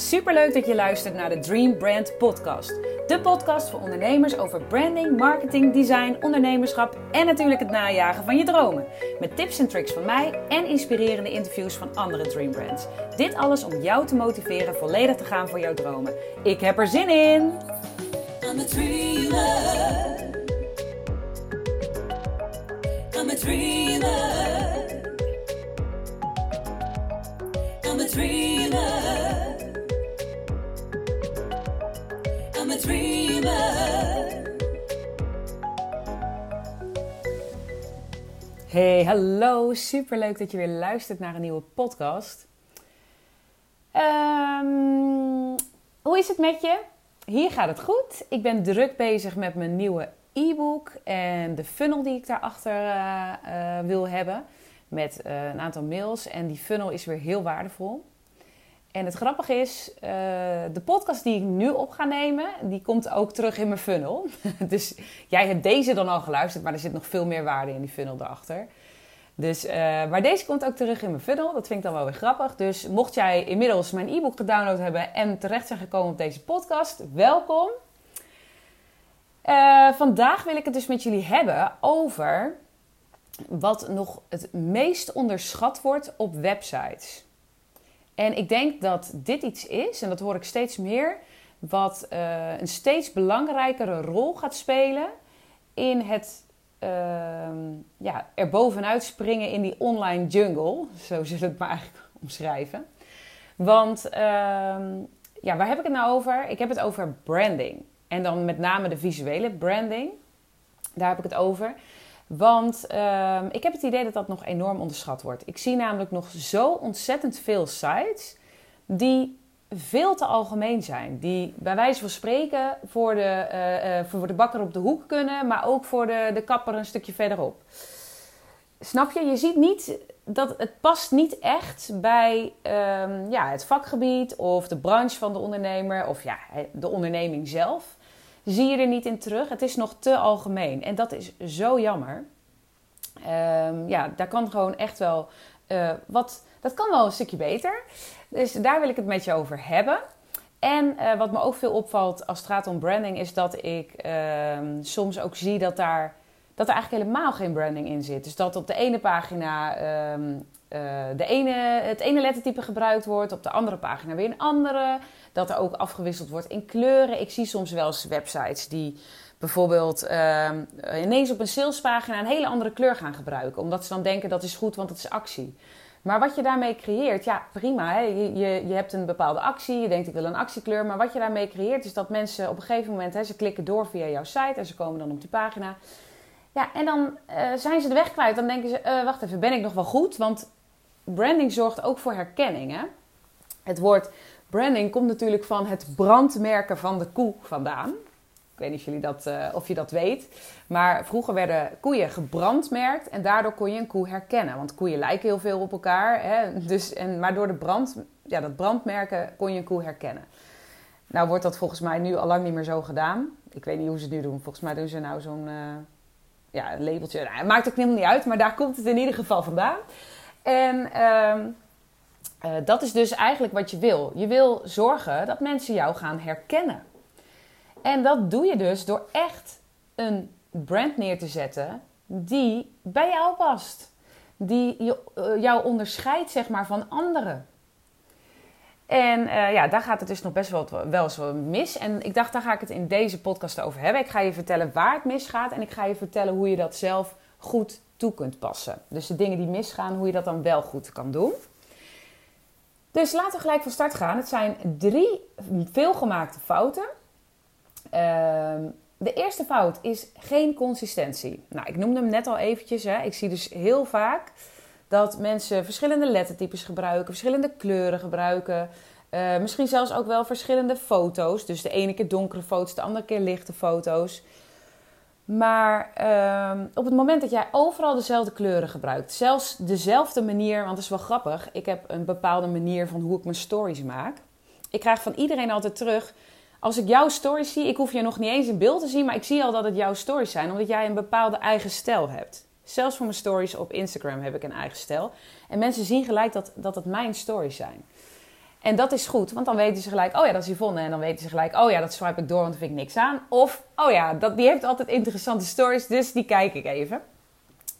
Superleuk dat je luistert naar de Dream Brand Podcast. De podcast voor ondernemers over branding, marketing, design, ondernemerschap en natuurlijk het najagen van je dromen. Met tips en tricks van mij en inspirerende interviews van andere Dream Brands. Dit alles om jou te motiveren volledig te gaan voor jouw dromen. Ik heb er zin in! I'm a dreamer. I'm a dreamer. I'm dreamer. Hey, hallo. Super leuk dat je weer luistert naar een nieuwe podcast. Um, hoe is het met je? Hier gaat het goed. Ik ben druk bezig met mijn nieuwe e-book en de funnel die ik daarachter uh, wil hebben. Met uh, een aantal mails. En die funnel is weer heel waardevol. En het grappige is, uh, de podcast die ik nu op ga nemen, die komt ook terug in mijn funnel. dus jij hebt deze dan al geluisterd, maar er zit nog veel meer waarde in die funnel erachter. Dus, uh, maar deze komt ook terug in mijn funnel. Dat vind ik dan wel weer grappig. Dus mocht jij inmiddels mijn e-book gedownload hebben en terecht zijn gekomen op deze podcast, welkom. Uh, vandaag wil ik het dus met jullie hebben over wat nog het meest onderschat wordt op websites. En ik denk dat dit iets is, en dat hoor ik steeds meer, wat uh, een steeds belangrijkere rol gaat spelen in het uh, ja, er bovenuit springen in die online jungle. Zo zullen we het maar eigenlijk omschrijven. Want uh, ja, waar heb ik het nou over? Ik heb het over branding. En dan met name de visuele branding. Daar heb ik het over. Want uh, ik heb het idee dat dat nog enorm onderschat wordt. Ik zie namelijk nog zo ontzettend veel sites die veel te algemeen zijn. Die bij wijze van spreken voor de, uh, uh, voor de bakker op de hoek kunnen, maar ook voor de, de kapper een stukje verderop. Snap je? Je ziet niet dat het past niet echt bij um, ja, het vakgebied of de branche van de ondernemer of ja, de onderneming zelf zie je er niet in terug. Het is nog te algemeen. En dat is zo jammer. Um, ja, daar kan gewoon echt wel uh, wat. Dat kan wel een stukje beter. Dus daar wil ik het met je over hebben. En uh, wat me ook veel opvalt als het gaat om branding, is dat ik uh, soms ook zie dat daar dat er eigenlijk helemaal geen branding in zit. Dus dat op de ene pagina um, de ene, het ene lettertype gebruikt wordt, op de andere pagina weer een andere. Dat er ook afgewisseld wordt in kleuren. Ik zie soms wel eens websites die bijvoorbeeld uh, ineens op een salespagina een hele andere kleur gaan gebruiken. Omdat ze dan denken dat is goed, want het is actie. Maar wat je daarmee creëert, ja prima. Hè? Je, je, je hebt een bepaalde actie, je denkt ik wil een actiekleur. Maar wat je daarmee creëert is dat mensen op een gegeven moment, hè, ze klikken door via jouw site en ze komen dan op die pagina. Ja, en dan uh, zijn ze de weg kwijt. Dan denken ze, uh, wacht even, ben ik nog wel goed? Want branding zorgt ook voor herkenning. Hè? Het woord branding komt natuurlijk van het brandmerken van de koe vandaan. Ik weet niet of, jullie dat, uh, of je dat weet. Maar vroeger werden koeien gebrandmerkt en daardoor kon je een koe herkennen. Want koeien lijken heel veel op elkaar. Hè? Dus, en, maar door de brand, ja, dat brandmerken kon je een koe herkennen. Nou wordt dat volgens mij nu al lang niet meer zo gedaan. Ik weet niet hoe ze het nu doen. Volgens mij doen ze nou zo'n ja, labeltje. Nou, maakt ook helemaal niet uit, maar daar komt het in ieder geval vandaan. En uh, uh, dat is dus eigenlijk wat je wil. Je wil zorgen dat mensen jou gaan herkennen. En dat doe je dus door echt een brand neer te zetten die bij jou past. Die je, uh, jou onderscheidt zeg maar, van anderen. En uh, ja, daar gaat het dus nog best wel, wel eens wel mis. En ik dacht, daar ga ik het in deze podcast over hebben. Ik ga je vertellen waar het misgaat en ik ga je vertellen hoe je dat zelf goed toe kunt passen. Dus de dingen die misgaan, hoe je dat dan wel goed kan doen. Dus laten we gelijk van start gaan. Het zijn drie veelgemaakte fouten. Uh, de eerste fout is geen consistentie. Nou, ik noemde hem net al eventjes. Hè. Ik zie dus heel vaak dat mensen verschillende lettertypes gebruiken, verschillende kleuren gebruiken. Uh, misschien zelfs ook wel verschillende foto's. Dus de ene keer donkere foto's, de andere keer lichte foto's. Maar uh, op het moment dat jij overal dezelfde kleuren gebruikt, zelfs dezelfde manier, want dat is wel grappig. Ik heb een bepaalde manier van hoe ik mijn stories maak. Ik krijg van iedereen altijd terug. Als ik jouw stories zie, ik hoef je nog niet eens in beeld te zien, maar ik zie al dat het jouw stories zijn, omdat jij een bepaalde eigen stijl hebt. Zelfs voor mijn stories op Instagram heb ik een eigen stijl. En mensen zien gelijk dat, dat het mijn stories zijn. En dat is goed, want dan weten ze gelijk, oh ja, dat is Yvonne. En dan weten ze gelijk, oh ja, dat swipe ik door, want daar vind ik niks aan. Of, oh ja, dat, die heeft altijd interessante stories, dus die kijk ik even.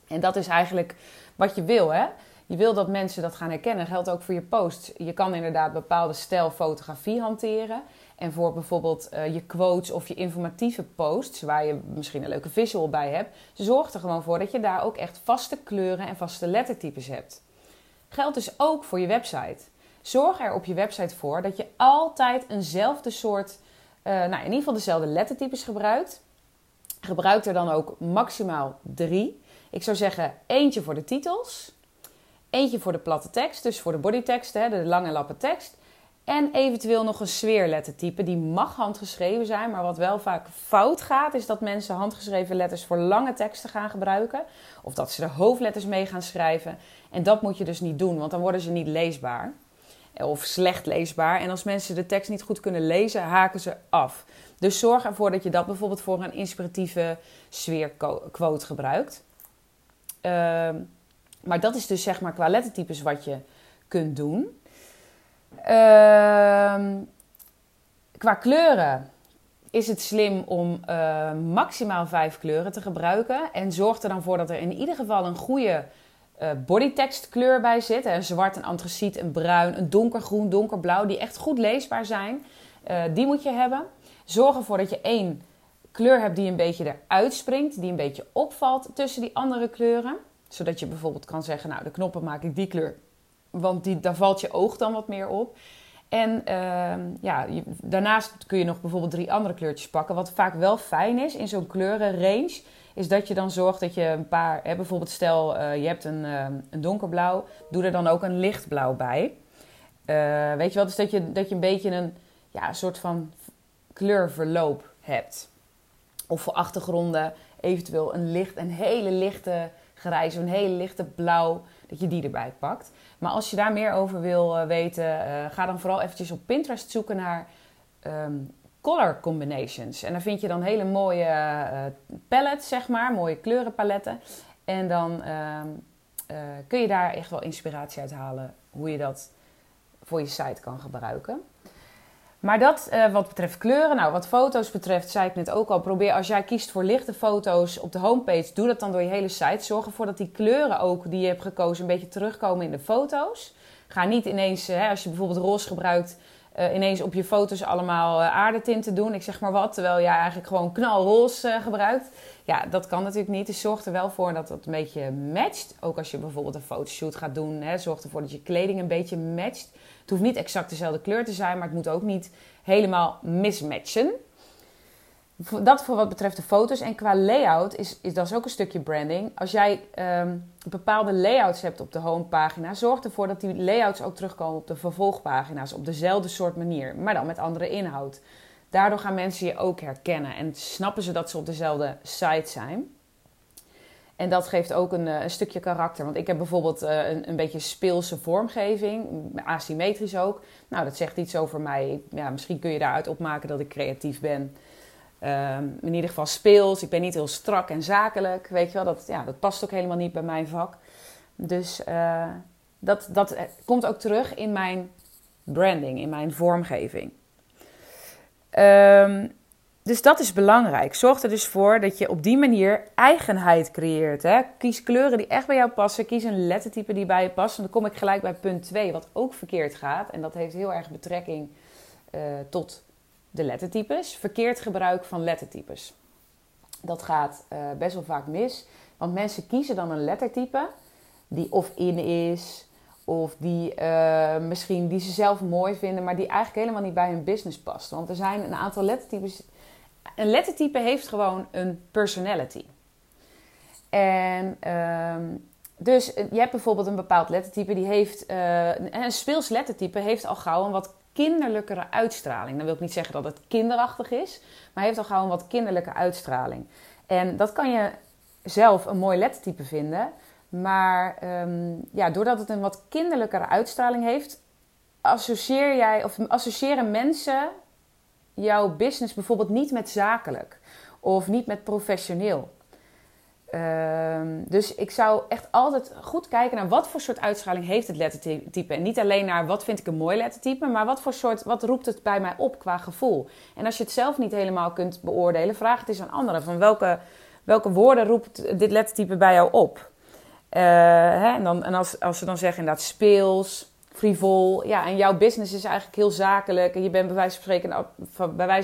En dat is eigenlijk wat je wil, hè. Je wil dat mensen dat gaan herkennen. Dat geldt ook voor je posts. Je kan inderdaad bepaalde stijl fotografie hanteren. En voor bijvoorbeeld uh, je quotes of je informatieve posts, waar je misschien een leuke visual bij hebt, zorg er gewoon voor dat je daar ook echt vaste kleuren en vaste lettertypes hebt. Geldt dus ook voor je website. Zorg er op je website voor dat je altijd eenzelfde soort, uh, nou in ieder geval dezelfde lettertypes gebruikt. Gebruik er dan ook maximaal drie. Ik zou zeggen eentje voor de titels, eentje voor de platte tekst, dus voor de bodytekst, de lange lappen tekst. En eventueel nog een sfeerlettertype. Die mag handgeschreven zijn, maar wat wel vaak fout gaat, is dat mensen handgeschreven letters voor lange teksten gaan gebruiken. Of dat ze er hoofdletters mee gaan schrijven. En dat moet je dus niet doen, want dan worden ze niet leesbaar. Of slecht leesbaar. En als mensen de tekst niet goed kunnen lezen, haken ze af. Dus zorg ervoor dat je dat bijvoorbeeld voor een inspiratieve sfeerquote gebruikt. Ehm, maar dat is dus zeg maar qua lettertypes wat je kunt doen. Ehm, qua kleuren is het slim om uh, maximaal vijf kleuren te gebruiken. En zorg er dan voor dat er in ieder geval een goede uh, bodytekstkleur bij zit. Een zwart, een antraciet, een bruin, een donkergroen, donkerblauw. Die echt goed leesbaar zijn. Uh, die moet je hebben. Zorg ervoor dat je één kleur hebt die een beetje eruit springt. Die een beetje opvalt tussen die andere kleuren. Zodat je bijvoorbeeld kan zeggen, nou de knoppen maak ik die kleur want die, daar valt je oog dan wat meer op. En uh, ja, daarnaast kun je nog bijvoorbeeld drie andere kleurtjes pakken. Wat vaak wel fijn is in zo'n kleurenrange, is dat je dan zorgt dat je een paar, hè, bijvoorbeeld stel uh, je hebt een, uh, een donkerblauw, doe er dan ook een lichtblauw bij. Uh, weet je wel, dus dat je, dat je een beetje een ja, soort van kleurverloop hebt. Of voor achtergronden eventueel een licht, een hele lichte grijs, een hele lichte blauw, dat je die erbij pakt. Maar als je daar meer over wil eh, weten, uh, ga dan vooral eventjes op Pinterest zoeken naar um, color combinations. En daar vind je dan hele mooie uh, palettes, zeg maar, mooie kleurenpaletten. En dan uh, kun je daar echt wel inspiratie uit halen hoe je dat voor je site kan gebruiken. Maar dat uh, wat betreft kleuren. Nou, wat foto's betreft, zei ik net ook al. Probeer als jij kiest voor lichte foto's op de homepage, doe dat dan door je hele site. Zorg ervoor dat die kleuren ook die je hebt gekozen een beetje terugkomen in de foto's. Ga niet ineens, hè, als je bijvoorbeeld roze gebruikt, uh, ineens op je foto's allemaal uh, aardetinten doen. Ik zeg maar wat, terwijl jij eigenlijk gewoon knalroze gebruikt. Ja, dat kan natuurlijk niet. Dus zorg er wel voor dat dat een beetje matcht. Ook als je bijvoorbeeld een fotoshoot gaat doen, hè, zorg ervoor dat je kleding een beetje matcht. Het hoeft niet exact dezelfde kleur te zijn, maar het moet ook niet helemaal mismatchen. Dat voor wat betreft de foto's. En qua layout is, is dat ook een stukje branding. Als jij um, bepaalde layouts hebt op de homepagina, zorg ervoor dat die layouts ook terugkomen op de vervolgpagina's. Op dezelfde soort manier, maar dan met andere inhoud. Daardoor gaan mensen je ook herkennen en snappen ze dat ze op dezelfde site zijn. En dat geeft ook een, eh, een, stukje karakter. Want ik heb bijvoorbeeld uh, een, een beetje speelse vormgeving, asymmetrisch ook. Nou, dat zegt iets over mij. Ja, misschien kun je daaruit opmaken dat ik creatief ben. Uh, in ieder geval speels. Ik ben niet heel strak en zakelijk. Weet je wel, dat, ja, dat past ook helemaal niet bij mijn vak. Dus uh, dat, dat komt ook terug in mijn branding, in mijn vormgeving. Um, dus dat is belangrijk. Zorg er dus voor dat je op die manier eigenheid creëert. Hè? Kies kleuren die echt bij jou passen. Kies een lettertype die bij je past. En dan kom ik gelijk bij punt 2, wat ook verkeerd gaat. En dat heeft heel erg betrekking uh, tot de lettertypes. Verkeerd gebruik van lettertypes. Dat gaat uh, best wel vaak mis. Want mensen kiezen dan een lettertype die of in is, of die uh, misschien die ze zelf mooi vinden, maar die eigenlijk helemaal niet bij hun business past. Want er zijn een aantal lettertypes een lettertype heeft gewoon een personality. En ehm, dus eh, je hebt bijvoorbeeld een bepaald lettertype die heeft, uh, een speels lettertype heeft al gauw een wat kinderlijkere uitstraling. Dan wil ik niet zeggen dat het kinderachtig is, maar heeft al gauw een wat kinderlijke uitstraling. En dat kan je zelf een mooi lettertype vinden, maar um, ja, doordat het een wat kinderlijkere uitstraling heeft, associeer jij of associëren mensen jouw business bijvoorbeeld niet met zakelijk of niet met professioneel. Ehm, dus ik zou echt altijd goed kijken naar wat voor soort uitschaling heeft het lettertype. En niet alleen naar wat vind ik een mooi lettertype, maar wat voor soort, wat roept het bij mij op qua gevoel. En als je het zelf niet helemaal kunt beoordelen, vraag het eens aan anderen. Van welke, welke woorden roept dit lettertype bij jou op? Uh, hè? En, dan, en als, als ze dan zeggen inderdaad speels, frivol. Ja, en jouw business is eigenlijk heel zakelijk. En je bent bij wijze van spreken,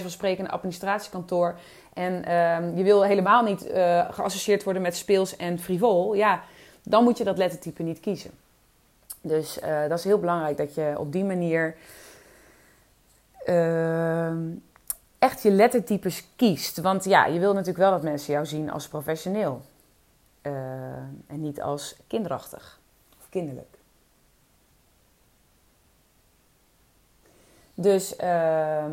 van spreken een administratiekantoor. En uh, je wil helemaal niet uh, geassocieerd worden met speels en frivol. Ja, dan moet je dat lettertype niet kiezen. Dus uh, dat is heel belangrijk dat je op die manier ehm, echt je lettertypes kiest. Want ja, je wil natuurlijk wel dat mensen jou zien als professioneel. Uh, en niet als kinderachtig of kinderlijk. Dus uh,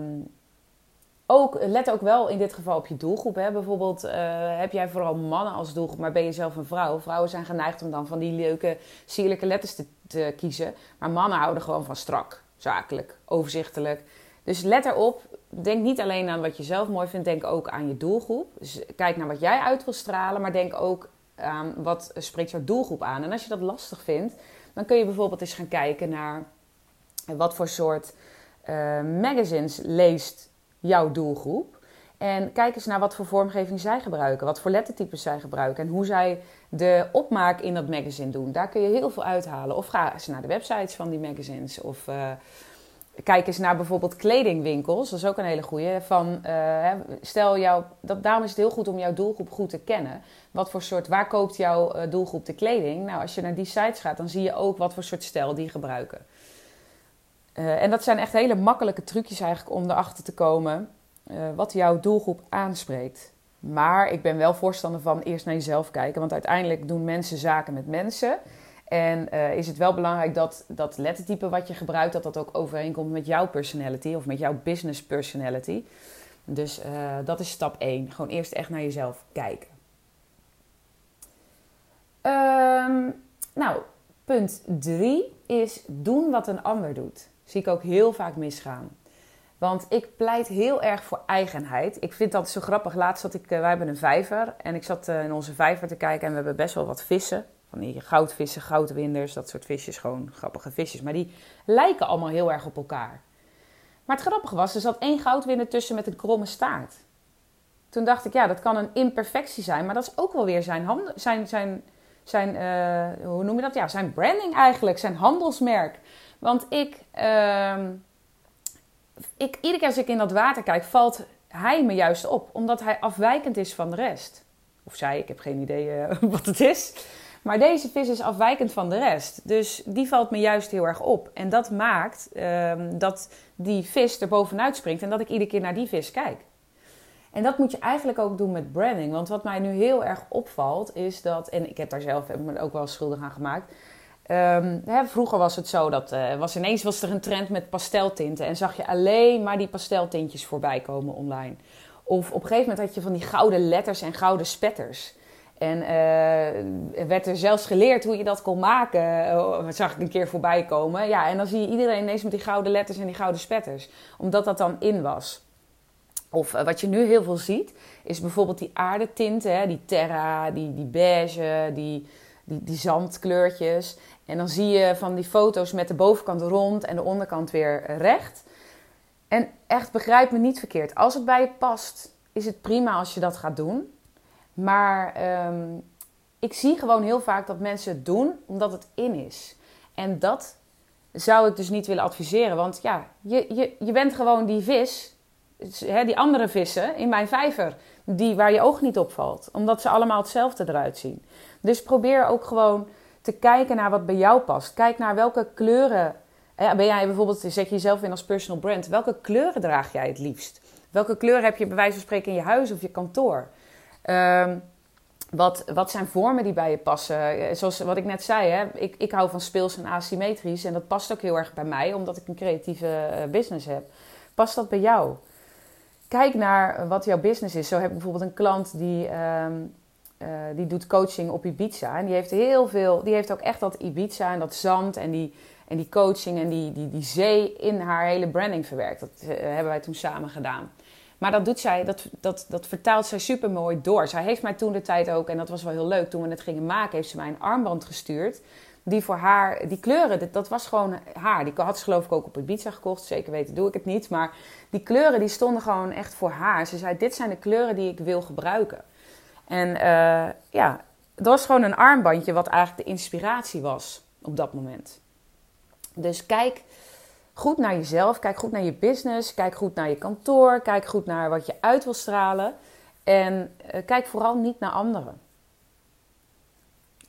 ook, let ook wel in dit geval op je doelgroep. Hè. Bijvoorbeeld uh, heb jij vooral mannen als doelgroep, maar ben je zelf een vrouw. Vrouwen zijn geneigd om dan van die leuke, sierlijke letters te, te kiezen. Maar mannen houden gewoon van strak, zakelijk, overzichtelijk. Dus let erop. Denk niet alleen aan wat je zelf mooi vindt, denk ook aan je doelgroep. Dus kijk naar wat jij uit wil stralen, maar denk ook aan wat spreekt jouw doelgroep aan. En als je dat lastig vindt, dan kun je bijvoorbeeld eens gaan kijken naar wat voor soort uh, magazines leest jouw doelgroep. En kijk eens naar wat voor vormgeving zij gebruiken, wat voor lettertypes zij gebruiken en hoe zij de opmaak in dat magazine doen. Daar kun je heel veel uithalen. Of ga eens naar de websites van die magazines. Of uh, kijk eens naar bijvoorbeeld kledingwinkels. Dat is ook een hele goede. Van, uh, stel jou, dat, daarom is het heel goed om jouw doelgroep goed te kennen. Wat voor soort, waar koopt jouw uh, doelgroep de kleding? Nou, als je naar die sites gaat, dan zie je ook wat voor soort stijl die gebruiken. Uh, en dat zijn echt hele makkelijke trucjes eigenlijk om erachter te komen wat jouw doelgroep aanspreekt. Maar ik ben wel voorstander van eerst naar jezelf kijken. Want uiteindelijk doen mensen zaken met mensen. En uh, is het wel belangrijk dat dat lettertype wat je gebruikt, dat dat ook overeenkomt met jouw personality of met jouw business personality. Dus dat is stap 1. Gewoon eerst echt naar jezelf kijken. Um, nou, punt 3 is doen wat een ander doet. Zie ik ook heel vaak misgaan. Want ik pleit heel erg voor eigenheid. Ik vind dat zo grappig. Laatst zat ik, uh, wij hebben een vijver. En ik zat in onze vijver te kijken. En we hebben best wel wat vissen. Van die goudvissen, goudwinders, dat soort visjes. Gewoon grappige visjes. Maar die lijken allemaal heel erg op elkaar. Maar het grappige was, er zat één goudwinder tussen met een kromme staart. Toen dacht ik, ja, dat kan een imperfectie zijn. Maar dat is ook wel weer zijn, zijn, zijn, zijn uh, hoe noem je dat? Ja, zijn branding eigenlijk. Zijn handelsmerk. Want ik, uh, ik, iedere keer als ik in dat water kijk, valt hij me juist op. Omdat hij afwijkend is van de rest. Of zij, ik heb geen idee uh, wat het is. Maar deze vis is afwijkend van de rest. Dus die valt me juist heel erg op. En dat maakt uh, dat die vis er bovenuit springt en dat ik iedere keer naar die vis kijk. En dat moet je eigenlijk ook doen met branding. Want wat mij nu heel erg opvalt is dat, en ik heb daar zelf me ook wel schuldig aan gemaakt Um, hè, vroeger was het zo dat uh, was ineens was er een trend met pasteltinten en zag je alleen maar die pasteltintjes voorbij komen online. Of op een gegeven moment had je van die gouden letters en gouden spetters. En uh, werd er zelfs geleerd hoe je dat kon maken. Uh, zag ik een keer voorbij komen. Ja, en dan zie je iedereen ineens met die gouden letters en die gouden spetters. Omdat dat dan in was. Of wat je nu heel veel ziet, is bijvoorbeeld die aardetinten. Hè, die terra, die, die beige, die, die, die zandkleurtjes. En dan zie je van die foto's met de bovenkant rond en de onderkant weer recht. En echt begrijp me niet verkeerd. Als het bij je past, is het prima als je dat gaat doen. Maar ehm, ik zie gewoon heel vaak dat mensen het doen omdat het in is. En dat zou ik dus niet willen adviseren. Want ja, je, je, je bent gewoon die vis, die andere vissen in mijn vijver, die, waar je oog niet opvalt. Omdat ze allemaal hetzelfde eruit zien. Dus probeer ook gewoon te kijken naar wat bij jou past. Kijk naar welke kleuren. Ben jij bijvoorbeeld, zet je jezelf in als personal brand. Welke kleuren draag jij het liefst? Welke kleur heb je bij wijze van spreken in je huis of je kantoor? Um, wat, wat zijn vormen die bij je passen? Eh, zoals wat ik net zei, hè? Ik, ik hou van speels en asymmetrisch. En dat past ook heel erg bij mij, omdat ik een creatieve eh, business heb. Past dat bij jou? Kijk naar wat jouw business is. Zo heb ik bijvoorbeeld een klant die um, uh, die doet coaching op Ibiza. En die heeft heel veel, die heeft ook echt dat Ibiza en dat zand en die, en die coaching en die, die, die zee in haar hele branding verwerkt. Dat hebben wij toen samen gedaan. Maar dat doet zij, dat, dat, dat vertaalt zij super mooi door. Zij heeft mij toen de tijd ook, en dat was wel heel leuk, toen we het gingen maken, heeft ze mij een armband gestuurd. Die voor haar, die kleuren, dat was gewoon haar. Die had ze geloof ik ook op Ibiza gekocht. Zeker weten doe ik het niet. Maar die kleuren die stonden gewoon echt voor haar. Ze zei, dit zijn de kleuren die ik wil gebruiken. En uh, ja, dat was gewoon een armbandje wat eigenlijk de inspiratie was op dat moment. Dus kijk goed naar jezelf, kijk goed naar je business, kijk goed naar je kantoor, kijk goed naar wat je uit wil stralen. En uh, kijk vooral niet naar anderen.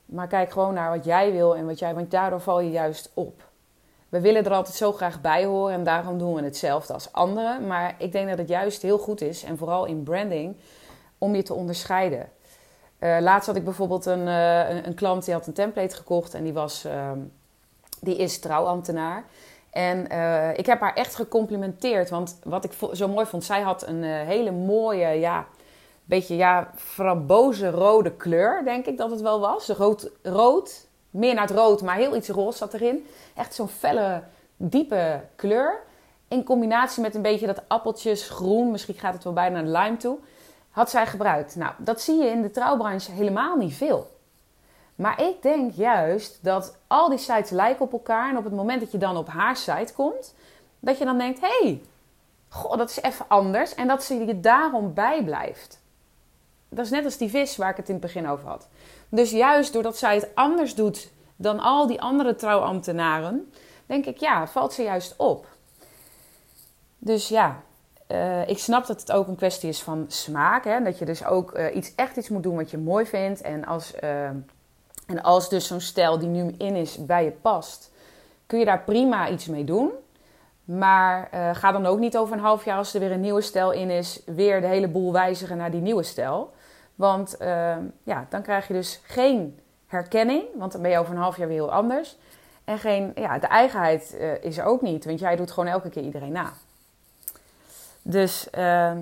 Maar kijk gewoon naar wat jij wil en wat jij, want daardoor val je juist op. We willen er altijd zo graag bij horen en daarom doen we hetzelfde als anderen. Maar ik denk dat het juist heel goed is, en vooral in branding, om je te onderscheiden. Uh, laatst had ik bijvoorbeeld een, uh, een, een, klant die had een template gekocht en die, was, uh, die is trouwambtenaar. En uh, ik heb haar echt gecomplimenteerd, want wat ik zo mooi vond, zij had een hele mooie, ja, beetje ja, rode kleur, denk ik dat het wel was. Rood, rood, meer naar het rood, maar heel iets roze zat erin. Echt zo'n felle, diepe kleur. In combinatie met een beetje dat appeltjes groen, misschien gaat het wel bijna naar de lime toe, had zij gebruikt. Nou, dat zie je in de trouwbranche helemaal niet veel. Maar ik denk juist dat al die sites lijken op elkaar. En op het moment dat je dan op haar site komt, dat je dan denkt: hé, hey, goh, dat is even anders. En dat ze je daarom bijblijft dat is net als die vis waar ik het in het begin over had. Dus juist doordat zij het anders doet dan al die andere trouwambtenaren, denk ik, ja, valt ze juist op. Dus ja, uh, ik snap dat het ook een kwestie is van smaak. Hè? Dat je dus ook uh, iets, echt iets moet doen wat je mooi vindt. En als, uh, en als dus zo'n stijl die nu in is bij je past, kun je daar prima iets mee doen. Maar ga dan ook niet over een half jaar, als er weer een nieuwe stijl in is, weer de hele boel wijzigen naar die nieuwe stijl. Want uh, ja, dan krijg je dus geen herkenning, want dan ben je over een half jaar weer heel anders. En geen, ja, de eigenheid uh, is er ook niet, want jij doet gewoon elke keer iedereen na. Dus uh,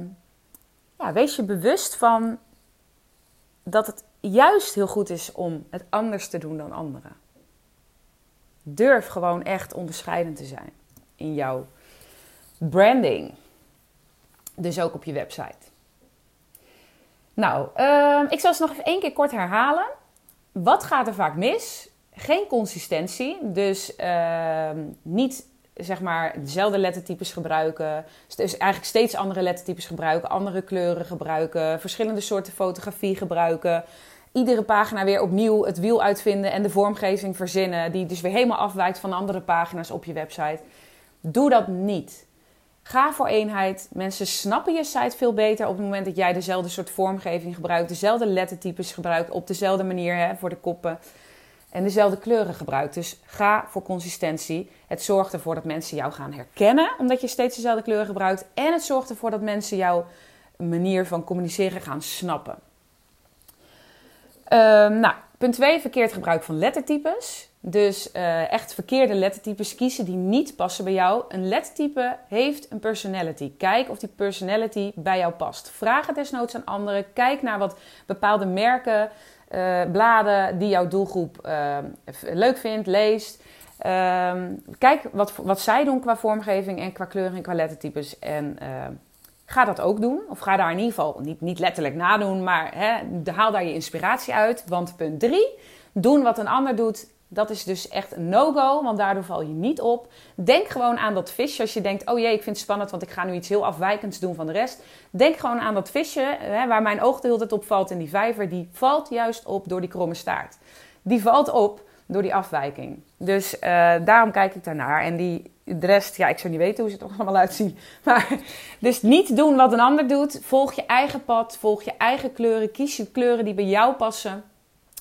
ja, wees je bewust van dat het juist heel goed is om het anders te doen dan anderen. Durf gewoon echt onderscheidend te zijn in jouw branding. Dus ook op je website. Nou, uh, ik zal ze nog even één keer kort herhalen. Wat gaat er vaak mis? Geen consistentie. Dus uh, niet zeg maar dezelfde lettertypes gebruiken. Dus eigenlijk steeds andere lettertypes gebruiken. Andere kleuren gebruiken. Verschillende soorten fotografie gebruiken. Iedere pagina weer opnieuw het wiel uitvinden en de vormgeving verzinnen. Die dus weer helemaal afwijkt van andere pagina's op je website. Doe dat niet. Ga voor eenheid. Mensen snappen je site veel beter op het moment dat jij dezelfde soort vormgeving gebruikt, dezelfde lettertypes gebruikt, op dezelfde manier hè, voor de koppen en dezelfde kleuren gebruikt. Dus ga voor consistentie. Het zorgt ervoor dat mensen jou gaan herkennen, omdat je steeds dezelfde kleuren gebruikt. En het zorgt ervoor dat mensen jouw manier van communiceren gaan snappen. Um, nou, punt 2, verkeerd gebruik van lettertypes. Dus uh, echt verkeerde lettertypes kiezen die niet passen bij jou. Een lettertype heeft een personality. Kijk of die personality bij jou past. Vraag het desnoods aan anderen. Kijk naar wat bepaalde merken, uh, bladen die jouw doelgroep uh, leuk vindt, leest. Ehm, kijk wat, wat zij doen qua vormgeving en qua kleuren en qua lettertypes. En ga dat ook doen. Of ga daar in ieder geval niet, niet letterlijk nadoen, maar hè, haal daar je inspiratie uit. Want punt 3, doen wat een ander doet dat is dus echt een no-go, want daardoor val je niet op. Denk gewoon aan dat visje. Als je denkt, oh jee, ik vind het spannend, want ik ga nu iets heel afwijkends doen van de rest. Denk gewoon aan dat visje, hè, waar mijn oog de hele tijd op valt in die vijver. Die valt juist op door die kromme staart. Die valt op door die afwijking. Dus uh, daarom kijk ik daarnaar. En die, de rest, ja, ik zou niet weten hoe ze er allemaal uitzien. Maar, dus niet doen wat een ander doet. Volg je eigen pad, volg je eigen kleuren. Kies je kleuren die bij jou passen.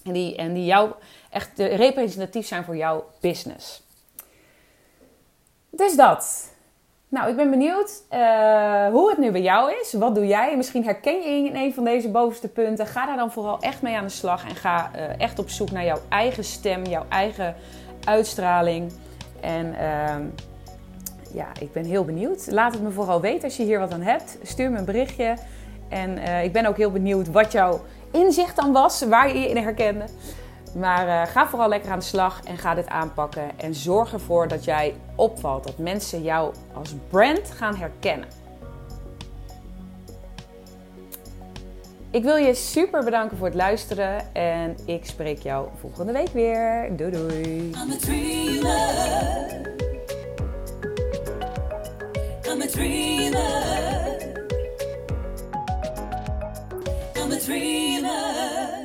En die, en die jou echt representatief zijn voor jouw business. Dus dat. Nou, ik ben benieuwd uh, hoe het nu bij jou is. Wat doe jij? Misschien herken je in een van deze bovenste punten. Ga daar dan vooral echt mee aan de slag. En ga uh, echt op zoek naar jouw eigen stem, jouw eigen uitstraling. En uh, ja, ik ben heel benieuwd. Laat het me vooral weten als je hier wat aan hebt. Stuur me een berichtje. En uh, ik ben ook heel benieuwd wat jouw inzicht dan was, waar je je in herkende. Maar uh, ga vooral lekker aan de slag en ga dit aanpakken. En zorg ervoor dat jij opvalt, dat mensen jou als brand gaan herkennen. Ik wil je super bedanken voor het luisteren en ik spreek jou volgende week weer. Doei doei. I'm a. I'm a dreamer. I'm a dreamer.